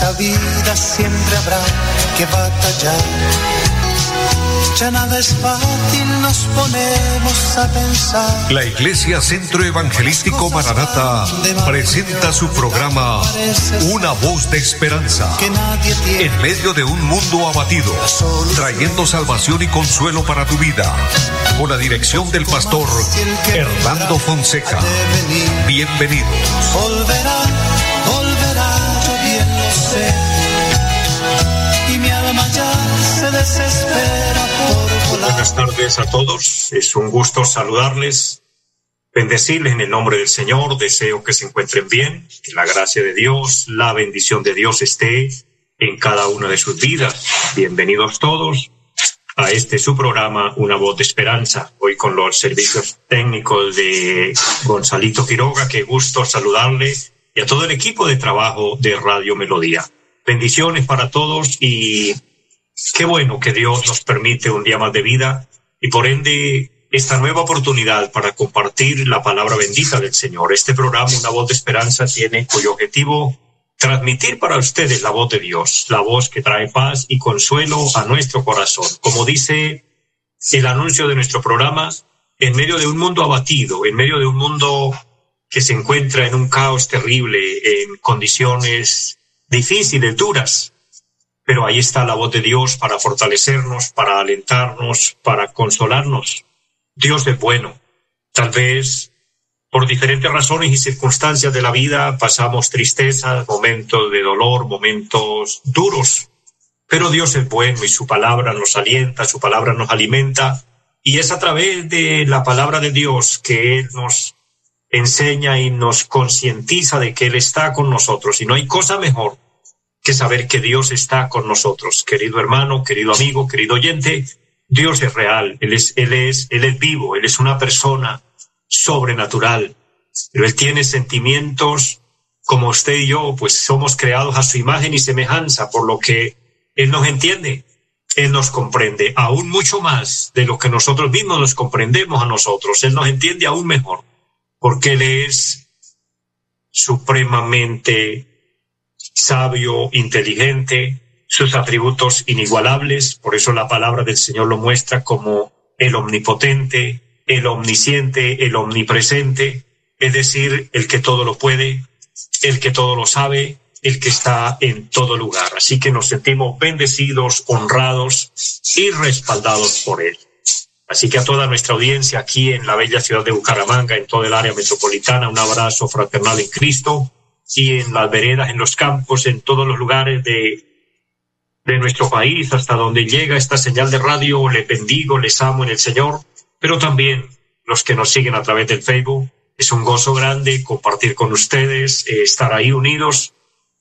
esta vida siempre habrá que batallar. Ya nada es fácil, nos ponemos a pensar. La Iglesia Centro Evangelístico Maranata presenta su programa Una voz de esperanza. En medio de un mundo abatido, trayendo salvación y consuelo para tu vida. Con la dirección del pastor Hernando Fonseca. Bienvenidos. Volverá, Y mi alma ya se desespera por volar. Buenas tardes a todos. Es un gusto saludarles, bendecirles en el nombre del Señor. Deseo que se encuentren bien, que la gracia de Dios, la bendición de Dios esté en cada una de sus vidas. Bienvenidos todos a este su programa Una voz de esperanza. Hoy con los servicios técnicos de Gonzalito Quiroga. Qué gusto saludarle y a todo el equipo de trabajo de Radio Melodía. Bendiciones para todos y qué bueno que Dios nos permite un día más de vida y por ende esta nueva oportunidad para compartir la palabra bendita del Señor. Este programa, Una voz de esperanza, tiene cuyo objetivo transmitir para ustedes la voz de Dios, la voz que trae paz y consuelo a nuestro corazón. Como dice el anuncio de nuestro programa, en medio de un mundo abatido, en medio de un mundo que se encuentra en un caos terrible, en condiciones difíciles, duras, pero ahí está la voz de Dios para fortalecernos, para alentarnos, para consolarnos. Dios es bueno. Tal vez por diferentes razones y circunstancias de la vida pasamos tristeza, momentos de dolor, momentos duros, pero Dios es bueno y su palabra nos alienta, su palabra nos alimenta y es a través de la palabra de Dios que Él nos enseña y nos concientiza de que Él está con nosotros. Y no hay cosa mejor que saber que Dios está con nosotros. Querido hermano, querido amigo, querido oyente, Dios es real, Él es, Él es, Él es vivo, Él es una persona sobrenatural, pero Él tiene sentimientos como usted y yo, pues somos creados a su imagen y semejanza, por lo que Él nos entiende, Él nos comprende. Aún mucho más de lo que nosotros mismos nos comprendemos a nosotros. Él nos entiende aún mejor, porque Él es supremamente sabio, inteligente, sus atributos inigualables, por eso la palabra del Señor lo muestra como el omnipotente, el omnisciente, el omnipresente, es decir, el que todo lo puede, el que todo lo sabe, el que está en todo lugar. Así que nos sentimos bendecidos, honrados y respaldados por él. Así que a toda nuestra audiencia aquí en la bella ciudad de Bucaramanga, en todo el área metropolitana, un abrazo fraternal en Cristo y en las veredas, en los campos, en todos los lugares de, de nuestro país, hasta donde llega esta señal de radio, le bendigo, les amo en el Señor pero también los que nos siguen a través del Facebook. Es un gozo grande compartir con ustedes, eh, estar ahí unidos,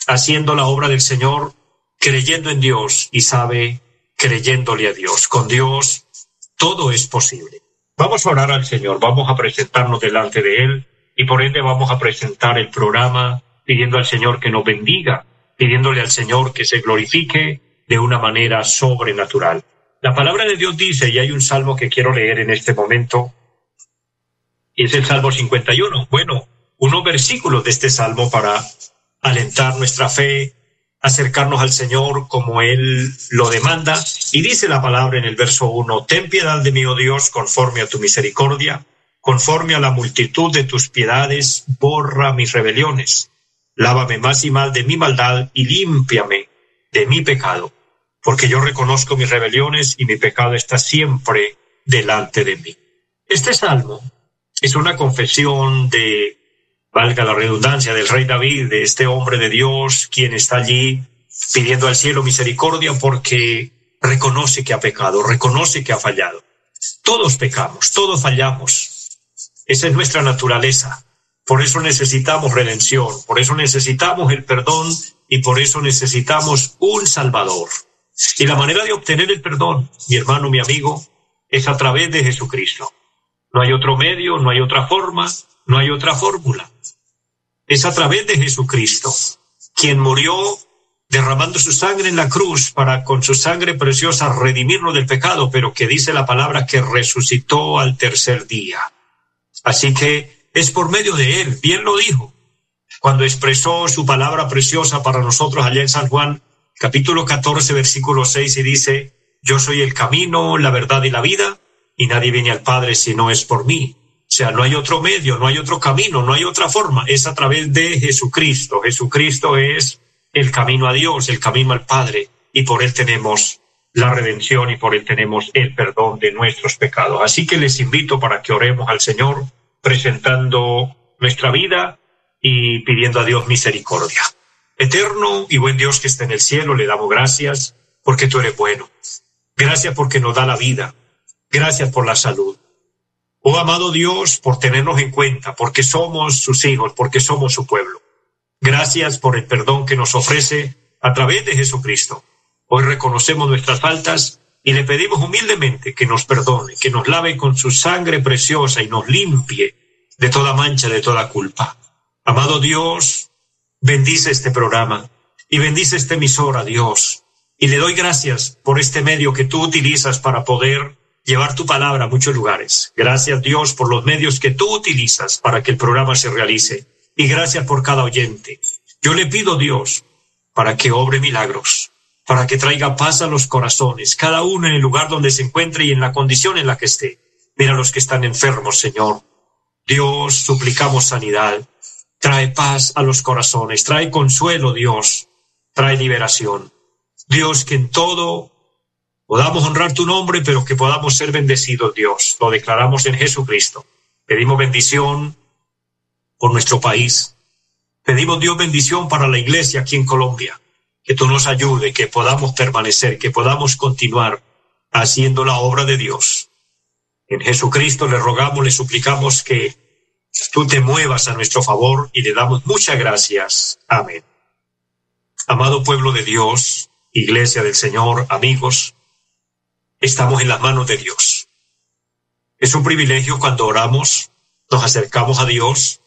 haciendo la obra del Señor, creyendo en Dios y sabe, creyéndole a Dios. Con Dios todo es posible. Vamos a orar al Señor, vamos a presentarnos delante de Él y por ende vamos a presentar el programa pidiendo al Señor que nos bendiga, pidiéndole al Señor que se glorifique de una manera sobrenatural. La palabra de Dios dice, y hay un salmo que quiero leer en este momento, y es el Salmo 51. Bueno, unos versículos de este salmo para alentar nuestra fe, acercarnos al Señor como Él lo demanda. Y dice la palabra en el verso 1, Ten piedad de mí, oh Dios, conforme a tu misericordia, conforme a la multitud de tus piedades, borra mis rebeliones. Lávame más y más de mi maldad y límpiame de mi pecado porque yo reconozco mis rebeliones y mi pecado está siempre delante de mí. Este salmo es una confesión de, valga la redundancia, del rey David, de este hombre de Dios, quien está allí pidiendo al cielo misericordia porque reconoce que ha pecado, reconoce que ha fallado. Todos pecamos, todos fallamos. Esa es nuestra naturaleza. Por eso necesitamos redención, por eso necesitamos el perdón y por eso necesitamos un Salvador. Y la manera de obtener el perdón, mi hermano, mi amigo, es a través de Jesucristo. No hay otro medio, no hay otra forma, no hay otra fórmula. Es a través de Jesucristo, quien murió derramando su sangre en la cruz para con su sangre preciosa redimirnos del pecado, pero que dice la palabra que resucitó al tercer día. Así que es por medio de él, bien lo dijo, cuando expresó su palabra preciosa para nosotros allá en San Juan, capítulo 14, versículo 6, y dice, yo soy el camino, la verdad y la vida, y nadie viene al Padre si no es por mí. O sea, no hay otro medio, no hay otro camino, no hay otra forma, es a través de Jesucristo. Jesucristo es el camino a Dios, el camino al Padre, y por él tenemos la redención y por él tenemos el perdón de nuestros pecados. Así que les invito para que oremos al Señor presentando nuestra vida y pidiendo a Dios misericordia. Eterno y buen Dios que está en el cielo, le damos gracias porque tú eres bueno. Gracias porque nos da la vida. Gracias por la salud. Oh amado Dios, por tenernos en cuenta, porque somos sus hijos, porque somos su pueblo. Gracias por el perdón que nos ofrece a través de Jesucristo. Hoy reconocemos nuestras faltas y le pedimos humildemente que nos perdone, que nos lave con su sangre preciosa y nos limpie de toda mancha, de toda culpa. Amado Dios, bendice este programa y bendice esta emisora, Dios. Y le doy gracias por este medio que tú utilizas para poder llevar tu palabra a muchos lugares. Gracias, Dios, por los medios que tú utilizas para que el programa se realice. Y gracias por cada oyente. Yo le pido, Dios, para que obre milagros, para que traiga paz a los corazones, cada uno en el lugar donde se encuentre y en la condición en la que esté. Mira los que están enfermos, Señor. Dios, suplicamos sanidad. Trae paz a los corazones, trae consuelo, Dios, trae liberación. Dios, que en todo podamos honrar tu nombre, pero que podamos ser bendecidos, Dios. Lo declaramos en Jesucristo. Pedimos bendición por nuestro país. Pedimos Dios bendición para la iglesia aquí en Colombia. Que tú nos ayude, que podamos permanecer, que podamos continuar haciendo la obra de Dios. En Jesucristo le rogamos, le suplicamos que tú te muevas a nuestro favor y le damos muchas gracias. Amén. Amado pueblo de Dios, iglesia del Señor, amigos, estamos en las manos de Dios. Es un privilegio cuando oramos, nos acercamos a Dios,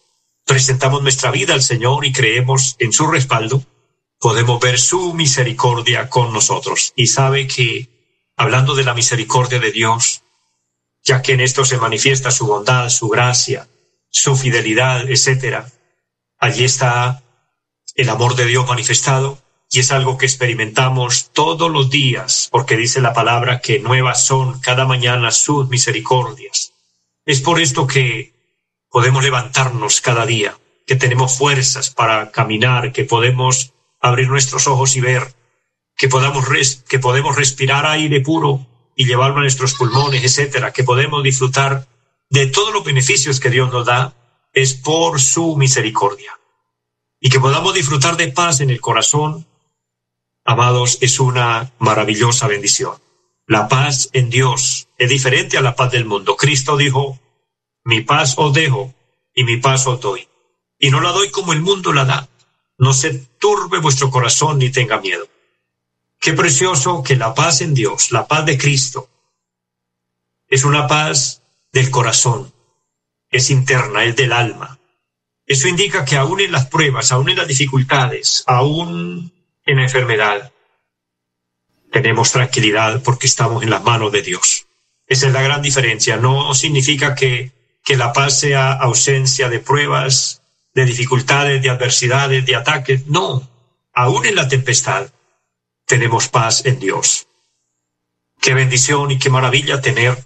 presentamos nuestra vida al Señor y creemos en su respaldo, podemos ver su misericordia con nosotros. Y sabe que, hablando de la misericordia de Dios, ya que en esto se manifiesta su bondad, su gracia, su fidelidad, etcétera, allí está el amor de Dios manifestado y es algo que experimentamos todos los días, porque dice la palabra que nuevas son cada mañana sus misericordias. Es por esto que podemos levantarnos cada día, que tenemos fuerzas para caminar, que podemos abrir nuestros ojos y ver, que que podemos respirar aire puro y llevarlo a nuestros pulmones, etcétera, que podemos disfrutar de todos los beneficios que Dios nos da, es por su misericordia. Y que podamos disfrutar de paz en el corazón, amados, es una maravillosa bendición. La paz en Dios es diferente a la paz del mundo. Cristo dijo, mi paz os dejo y mi paz os doy. Y no la doy como el mundo la da. No se turbe vuestro corazón ni tenga miedo. Qué precioso que la paz en Dios, la paz de Cristo, es una paz del corazón, es interna, es del alma. Eso indica que aún en las pruebas, aún en las dificultades, aún en la enfermedad, tenemos tranquilidad porque estamos en las manos de Dios. Esa es la gran diferencia. No significa que, que la paz sea ausencia de pruebas, de dificultades, de adversidades, de ataques. No, aún en la tempestad tenemos paz en Dios. Qué bendición y qué maravilla tener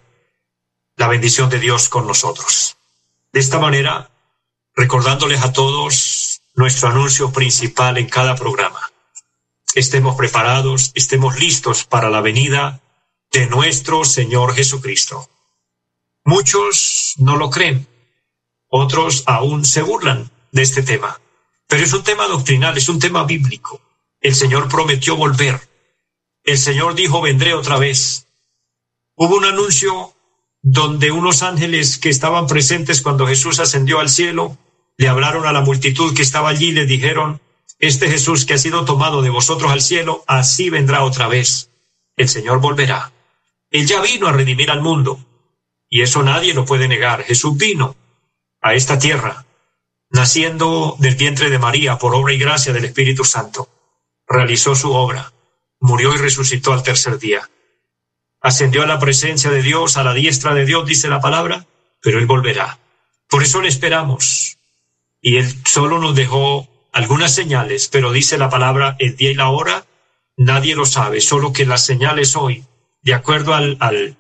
la bendición de Dios con nosotros. De esta manera, recordándoles a todos nuestro anuncio principal en cada programa estemos preparados, estemos listos para la venida de nuestro Señor Jesucristo. Muchos no lo creen, otros aún se burlan de este tema, pero es un tema doctrinal, es un tema bíblico. El Señor prometió volver. El Señor dijo, vendré otra vez. Hubo un anuncio donde unos ángeles que estaban presentes cuando Jesús ascendió al cielo le hablaron a la multitud que estaba allí y le dijeron, este Jesús que ha sido tomado de vosotros al cielo, así vendrá otra vez. El Señor volverá. Él ya vino a redimir al mundo. Y eso nadie lo puede negar. Jesús vino a esta tierra, naciendo del vientre de María por obra y gracia del Espíritu Santo. Realizó su obra, murió y resucitó al tercer día. Ascendió a la presencia de Dios, a la diestra de Dios, dice la palabra, pero Él volverá. Por eso le esperamos y Él solo nos dejó algunas señales, pero dice la palabra el día y la hora, nadie lo sabe, solo que las señales hoy, de acuerdo al, al,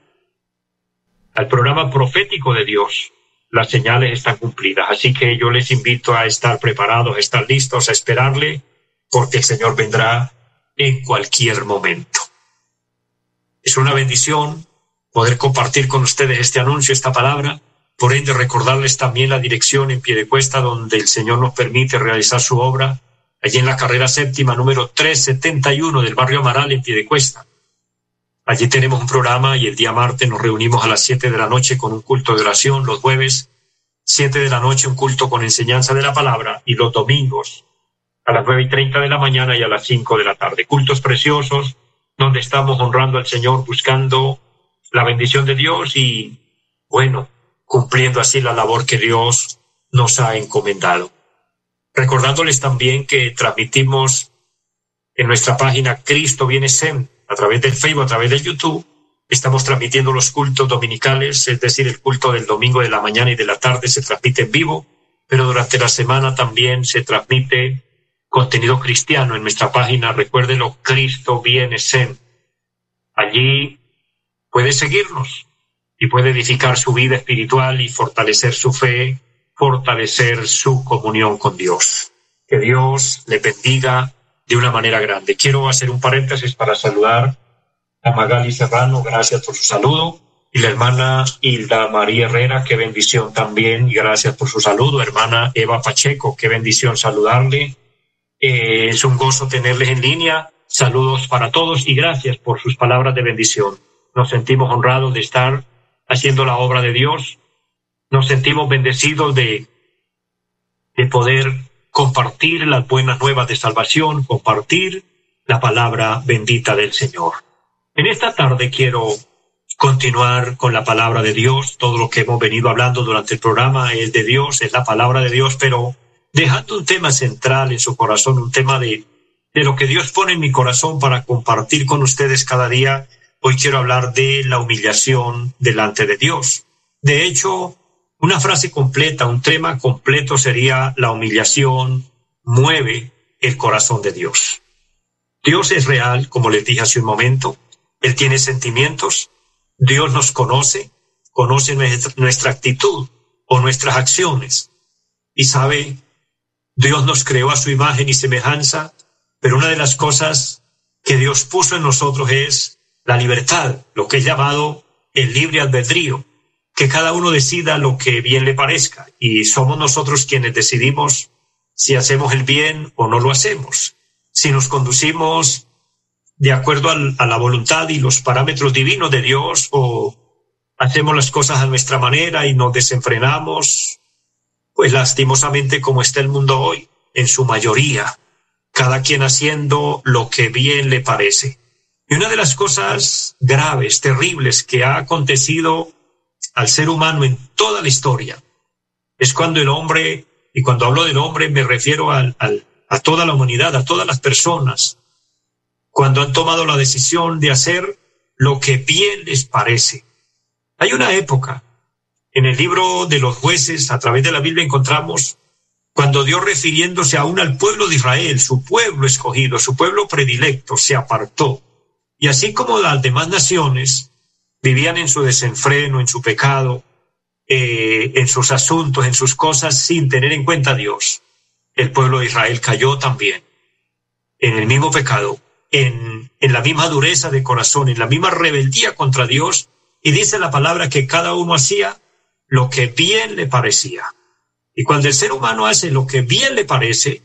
al programa profético de Dios, las señales están cumplidas. Así que yo les invito a estar preparados, a estar listos, a esperarle, porque el Señor vendrá en cualquier momento. Es una bendición poder compartir con ustedes este anuncio, esta palabra. Por ende, recordarles también la dirección en pie de cuesta donde el Señor nos permite realizar su obra, allí en la carrera séptima número 371 del barrio Amaral en pie de cuesta. Allí tenemos un programa y el día martes nos reunimos a las siete de la noche con un culto de oración, los jueves siete de la noche un culto con enseñanza de la palabra y los domingos a las nueve y treinta de la mañana y a las cinco de la tarde. Cultos preciosos donde estamos honrando al Señor, buscando la bendición de Dios y, bueno, cumpliendo así la labor que Dios nos ha encomendado. Recordándoles también que transmitimos en nuestra página Cristo viene Sem a través del Facebook, a través del YouTube. Estamos transmitiendo los cultos dominicales, es decir, el culto del domingo de la mañana y de la tarde se transmite en vivo, pero durante la semana también se transmite contenido cristiano en nuestra página. Recuérdenlo, Cristo viene Sem. Allí puede seguirnos y puede edificar su vida espiritual y fortalecer su fe, fortalecer su comunión con Dios. Que Dios le bendiga de una manera grande. Quiero hacer un paréntesis para saludar a Magali Serrano, gracias por su saludo, y la hermana Hilda María Herrera, qué bendición también, y gracias por su saludo, hermana Eva Pacheco, qué bendición saludarle. Eh, es un gozo tenerles en línea. Saludos para todos y gracias por sus palabras de bendición. Nos sentimos honrados de estar haciendo la obra de Dios. Nos sentimos bendecidos de, de poder compartir las buenas nuevas de salvación, compartir la palabra bendita del Señor. En esta tarde quiero continuar con la palabra de Dios. Todo lo que hemos venido hablando durante el programa es de Dios, es la palabra de Dios, pero dejando un tema central en su corazón, un tema de, de lo que Dios pone en mi corazón para compartir con ustedes cada día. Hoy quiero hablar de la humillación delante de Dios. De hecho, una frase completa, un tema completo sería la humillación mueve el corazón de Dios. Dios es real, como les dije hace un momento. Él tiene sentimientos. Dios nos conoce, conoce nuestra, actitud o nuestras acciones y sabe, Dios nos creó a su imagen y semejanza, pero una de las cosas que Dios puso en nosotros es la libertad, lo que es llamado el libre albedrío que cada uno decida lo que bien le parezca y somos nosotros quienes decidimos si hacemos el bien o no lo hacemos, si nos conducimos de acuerdo a la voluntad y los parámetros divinos de Dios o hacemos las cosas a nuestra manera y nos desenfrenamos, pues lastimosamente como está el mundo hoy, en su mayoría, cada quien haciendo lo que bien le parece. Y una de las cosas graves, terribles que ha acontecido al ser humano en toda la historia. Es cuando el hombre, y cuando hablo del hombre me refiero al, a toda la humanidad, a todas las personas, cuando han tomado la decisión de hacer lo que bien les parece. Hay una época, en el libro de los jueces, a través de la Biblia encontramos cuando Dios refiriéndose aún al pueblo de Israel, su pueblo escogido, su pueblo predilecto, se apartó. Y así como las demás naciones, vivían en su desenfreno, en su pecado, eh, en sus asuntos, en sus cosas, sin tener en cuenta a Dios. El pueblo de Israel cayó también en el mismo pecado, en, en la misma dureza de corazón, en la misma rebeldía contra Dios, y dice la palabra que cada uno hacía lo que bien le parecía. Y cuando el ser humano hace lo que bien le parece,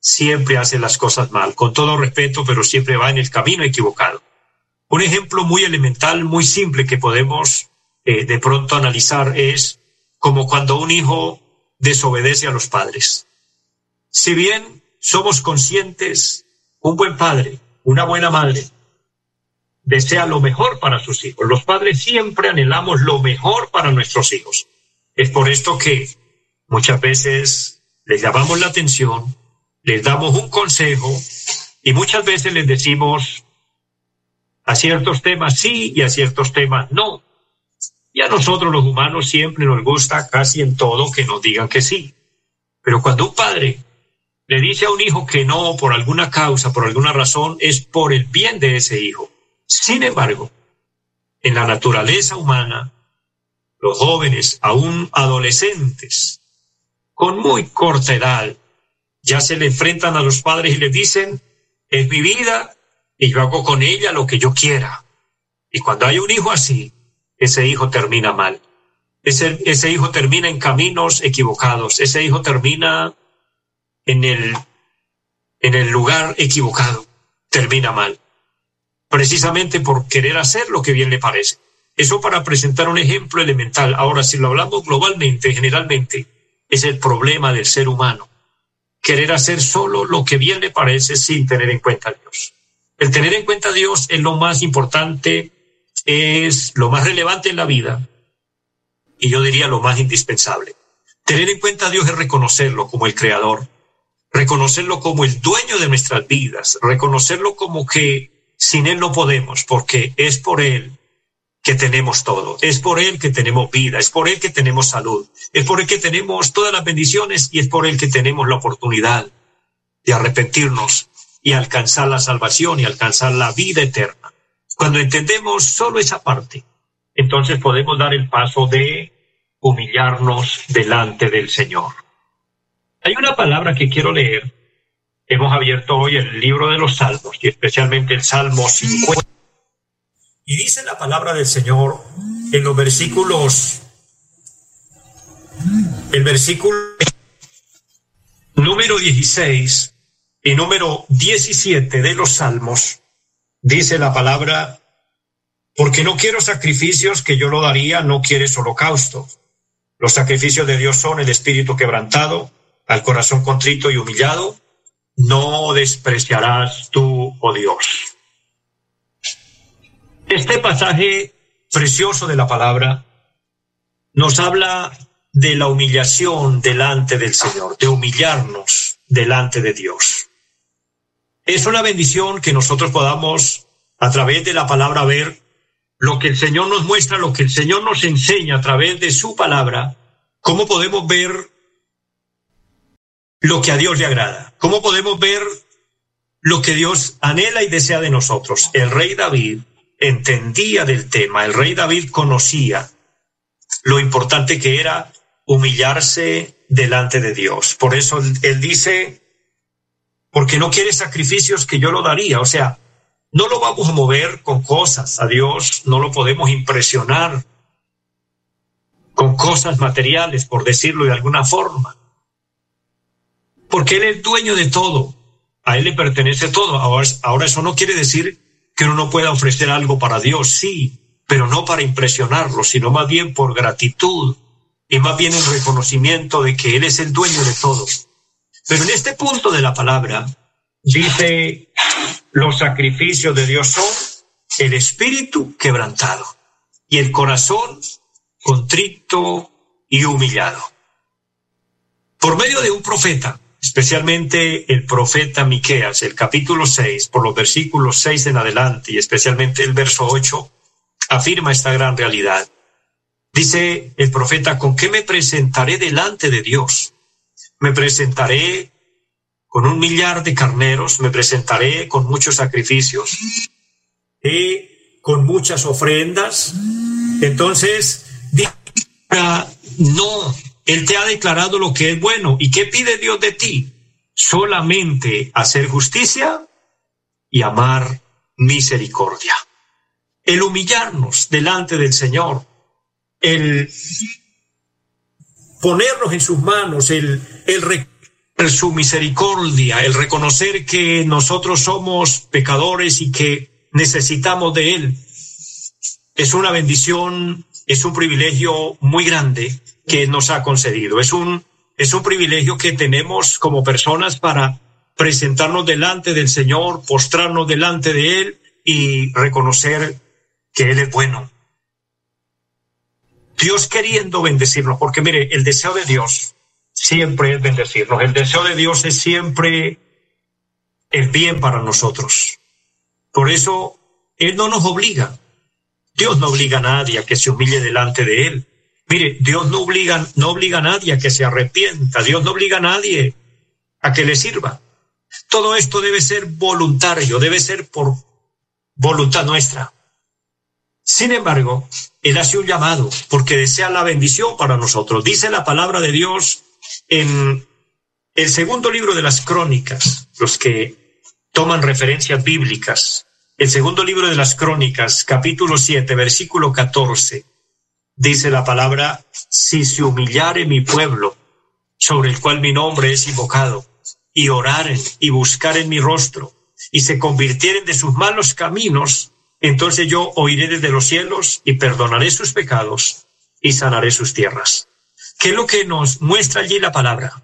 siempre hace las cosas mal, con todo respeto, pero siempre va en el camino equivocado. Un ejemplo muy elemental, muy simple que podemos eh, de pronto analizar es como cuando un hijo desobedece a los padres. Si bien somos conscientes, un buen padre, una buena madre, desea lo mejor para sus hijos. Los padres siempre anhelamos lo mejor para nuestros hijos. Es por esto que muchas veces les llamamos la atención, les damos un consejo y muchas veces les decimos, a ciertos temas sí y a ciertos temas no. Y a nosotros los humanos siempre nos gusta casi en todo que nos digan que sí. Pero cuando un padre le dice a un hijo que no por alguna causa, por alguna razón, es por el bien de ese hijo. Sin embargo, en la naturaleza humana, los jóvenes, aún adolescentes, con muy corta edad, ya se le enfrentan a los padres y les dicen, es mi vida y yo hago con ella lo que yo quiera. Y cuando hay un hijo así, ese hijo termina mal. Ese, ese hijo termina en caminos equivocados. Ese hijo termina en el, en el lugar equivocado. Termina mal. Precisamente por querer hacer lo que bien le parece. Eso para presentar un ejemplo elemental. Ahora, si lo hablamos globalmente, generalmente, es el problema del ser humano. Querer hacer solo lo que bien le parece sin tener en cuenta a Dios. El tener en cuenta a Dios es lo más importante, es lo más relevante en la vida y yo diría lo más indispensable. Tener en cuenta a Dios es reconocerlo como el creador, reconocerlo como el dueño de nuestras vidas, reconocerlo como que sin Él no podemos, porque es por Él que tenemos todo, es por Él que tenemos vida, es por Él que tenemos salud, es por Él que tenemos todas las bendiciones y es por Él que tenemos la oportunidad de arrepentirnos y alcanzar la salvación y alcanzar la vida eterna. Cuando entendemos solo esa parte, entonces podemos dar el paso de humillarnos delante del Señor. Hay una palabra que quiero leer. Hemos abierto hoy el libro de los Salmos y especialmente el Salmo 50. Y dice la palabra del Señor en los versículos, el versículo número 16 y número 17 de los Salmos, dice la palabra, porque no quiero sacrificios que yo lo daría, no quieres holocausto. Los sacrificios de Dios son el espíritu quebrantado, al corazón contrito y humillado, no despreciarás tú, oh Dios. Este pasaje precioso de la palabra nos habla de la humillación delante del Señor, de humillarnos delante de Dios. Es una bendición que nosotros podamos, a través de la palabra, ver lo que el Señor nos muestra, lo que el Señor nos enseña a través de su palabra, cómo podemos ver lo que a Dios le agrada, cómo podemos ver lo que Dios anhela y desea de nosotros. El rey David entendía del tema, el rey David conocía lo importante que era humillarse delante de Dios. Por eso él dice, porque no quiere sacrificios que yo lo daría. O sea, no lo vamos a mover con cosas. A Dios no lo podemos impresionar con cosas materiales, por decirlo de alguna forma. Porque Él es dueño de todo. A Él le pertenece todo. Ahora, ahora eso no quiere decir que uno no pueda ofrecer algo para Dios, sí, pero no para impresionarlo, sino más bien por gratitud y más bien en reconocimiento de que Él es el dueño de todo. Pero en este punto de la palabra dice, los sacrificios de Dios son el espíritu quebrantado y el corazón contrito y humillado. Por medio de un profeta, especialmente el profeta Miqueas, el capítulo 6, por los versículos 6 en adelante y especialmente el verso 8, afirma esta gran realidad. Dice el profeta, ¿con qué me presentaré delante de Dios? Me presentaré con un millar de carneros, me presentaré con muchos sacrificios y con muchas ofrendas. Entonces, no, Él te ha declarado lo que es bueno. ¿Y qué pide Dios de ti? Solamente hacer justicia y amar misericordia. El humillarnos delante del Señor, el ponernos en sus manos, el, el, su misericordia, el reconocer que nosotros somos pecadores y que necesitamos de Él. Es una bendición, es un privilegio muy grande que nos ha concedido. Es un, es un privilegio que tenemos como personas para presentarnos delante del Señor, postrarnos delante de Él y reconocer que Él es bueno, Dios queriendo bendecirnos, porque mire, el deseo de Dios siempre es bendecirnos, el deseo de Dios es siempre el bien para nosotros. Por eso Él no nos obliga, Dios no obliga a nadie a que se humille delante de Él, Mire, Dios no obliga, no obliga a nadie a que se arrepienta, Dios no obliga a nadie a que le sirva. Todo esto debe ser voluntario, debe ser por voluntad nuestra. Sin embargo, Él hace un llamado porque desea la bendición para nosotros. Dice la palabra de Dios en el segundo libro de las crónicas, los que toman referencias bíblicas, el segundo libro de las crónicas, capítulo 7, versículo 14, dice la palabra, si se humillare mi pueblo, sobre el cual mi nombre es invocado, y oraren y buscaren mi rostro, y se convirtieren de sus malos caminos, entonces yo oiré desde los cielos y perdonaré sus pecados y sanaré sus tierras. ¿Qué es lo que nos muestra allí la palabra?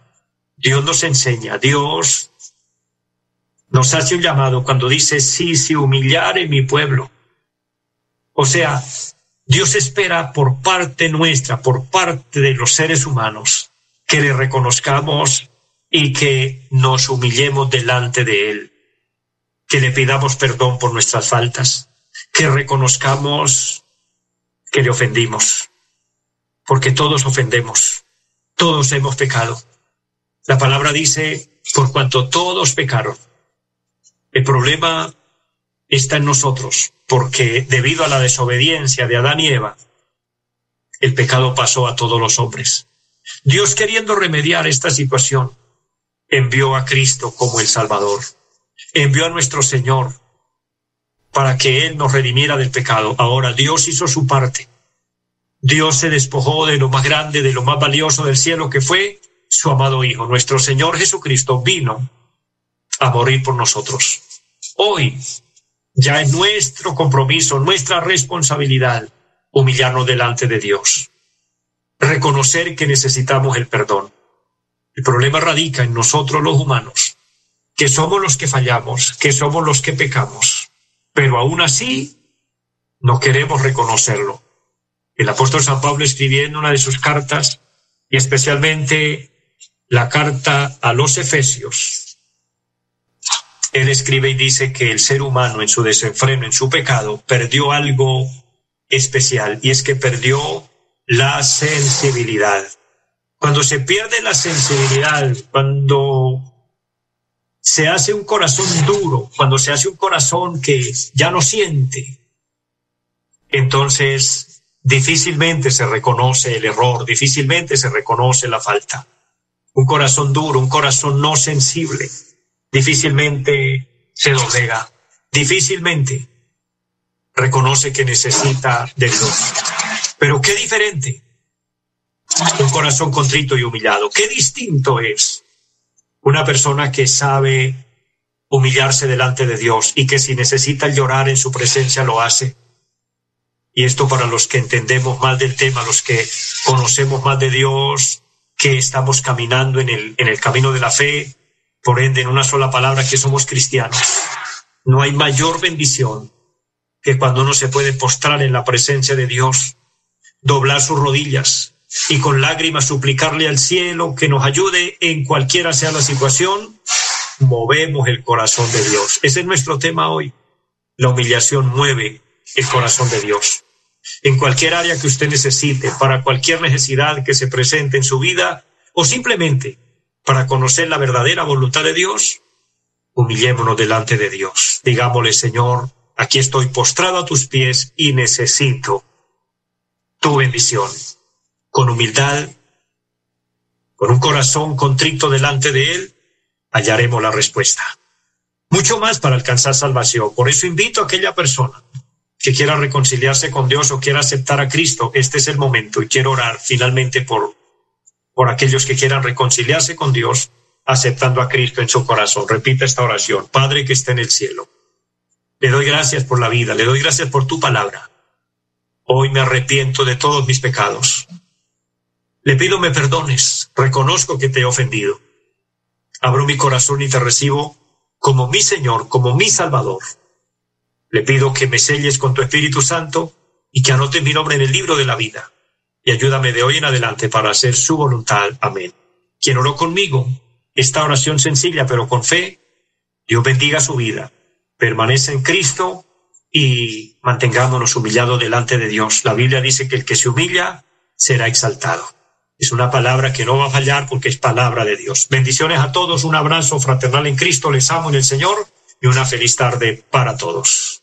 Dios nos enseña, Dios nos hace un llamado cuando dice, si se humillare mi pueblo. O sea, Dios espera por parte nuestra, por parte de los seres humanos, que le reconozcamos y que nos humillemos delante de Él, que le pidamos perdón por nuestras faltas, que reconozcamos que le ofendimos, porque todos ofendemos, todos hemos pecado. La palabra dice, por cuanto todos pecaron. El problema está en nosotros, porque debido a la desobediencia de Adán y Eva, el pecado pasó a todos los hombres. Dios queriendo remediar esta situación, envió a Cristo como el Salvador, envió a nuestro Señor para que Él nos redimiera del pecado. Ahora Dios hizo su parte. Dios se despojó de lo más grande, de lo más valioso del cielo, que fue su amado Hijo. Nuestro Señor Jesucristo vino a morir por nosotros. Hoy ya es nuestro compromiso, nuestra responsabilidad humillarnos delante de Dios, reconocer que necesitamos el perdón. El problema radica en nosotros los humanos, que somos los que fallamos, que somos los que pecamos pero aún así no queremos reconocerlo. El apóstol San Pablo escribiendo una de sus cartas, y especialmente la carta a los Efesios, él escribe y dice que el ser humano en su desenfreno, en su pecado, perdió algo especial, y es que perdió la sensibilidad. Cuando se pierde la sensibilidad, cuando se hace un corazón duro, cuando se hace un corazón que ya no siente, entonces difícilmente se reconoce el error, difícilmente se reconoce la falta. Un corazón duro, un corazón no sensible, difícilmente se doblega, difícilmente reconoce que necesita de Dios. Pero qué diferente. Un corazón contrito y humillado. Qué distinto es una persona que sabe humillarse delante de Dios y que si necesita llorar en su presencia lo hace. Y esto para los que entendemos más del tema, los que conocemos más de Dios, que estamos caminando en el, en el camino de la fe, por ende, en una sola palabra, que somos cristianos. No hay mayor bendición que cuando uno se puede postrar en la presencia de Dios, doblar sus rodillas, y con lágrimas suplicarle al cielo que nos ayude en cualquiera sea la situación, movemos el corazón de Dios. Ese es nuestro tema hoy. La humillación mueve el corazón de Dios. En cualquier área que usted necesite, para cualquier necesidad que se presente en su vida o simplemente para conocer la verdadera voluntad de Dios, humillémonos delante de Dios. Digámosle, Señor, aquí estoy postrado a tus pies y necesito tu bendición con humildad, con un corazón contrito delante de Él, hallaremos la respuesta. Mucho más para alcanzar salvación. Por eso invito a aquella persona que quiera reconciliarse con Dios o quiera aceptar a Cristo, este es el momento y quiero orar finalmente por, por aquellos que quieran reconciliarse con Dios aceptando a Cristo en su corazón. Repita esta oración. Padre que está en el cielo, le doy gracias por la vida, le doy gracias por tu palabra. Hoy me arrepiento de todos mis pecados. Le pido me perdones, reconozco que te he ofendido. Abro mi corazón y te recibo como mi Señor, como mi Salvador. Le pido que me selles con tu Espíritu Santo y que anote mi nombre en el libro de la vida. Y ayúdame de hoy en adelante para hacer su voluntad. Amén. Quien oró conmigo esta oración sencilla pero con fe, Dios bendiga su vida. Permanece en Cristo y mantengámonos humillados delante de Dios. La Biblia dice que el que se humilla será exaltado. Es una palabra que no va a fallar porque es palabra de Dios. Bendiciones a todos, un abrazo fraternal en Cristo, les amo en el Señor y una feliz tarde para todos.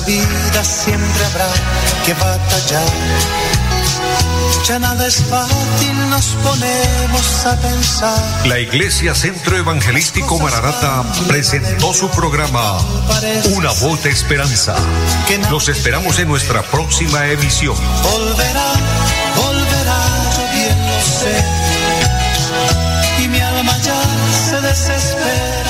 Vida siempre habrá que batallar. Ya nada es fácil, nos ponemos a pensar. La Iglesia Centro Evangelístico Maranata presentó su programa Una voz de esperanza. Los esperamos en nuestra próxima emisión. Volverá, volverá, yo bien lo sé. Y mi alma ya se desespera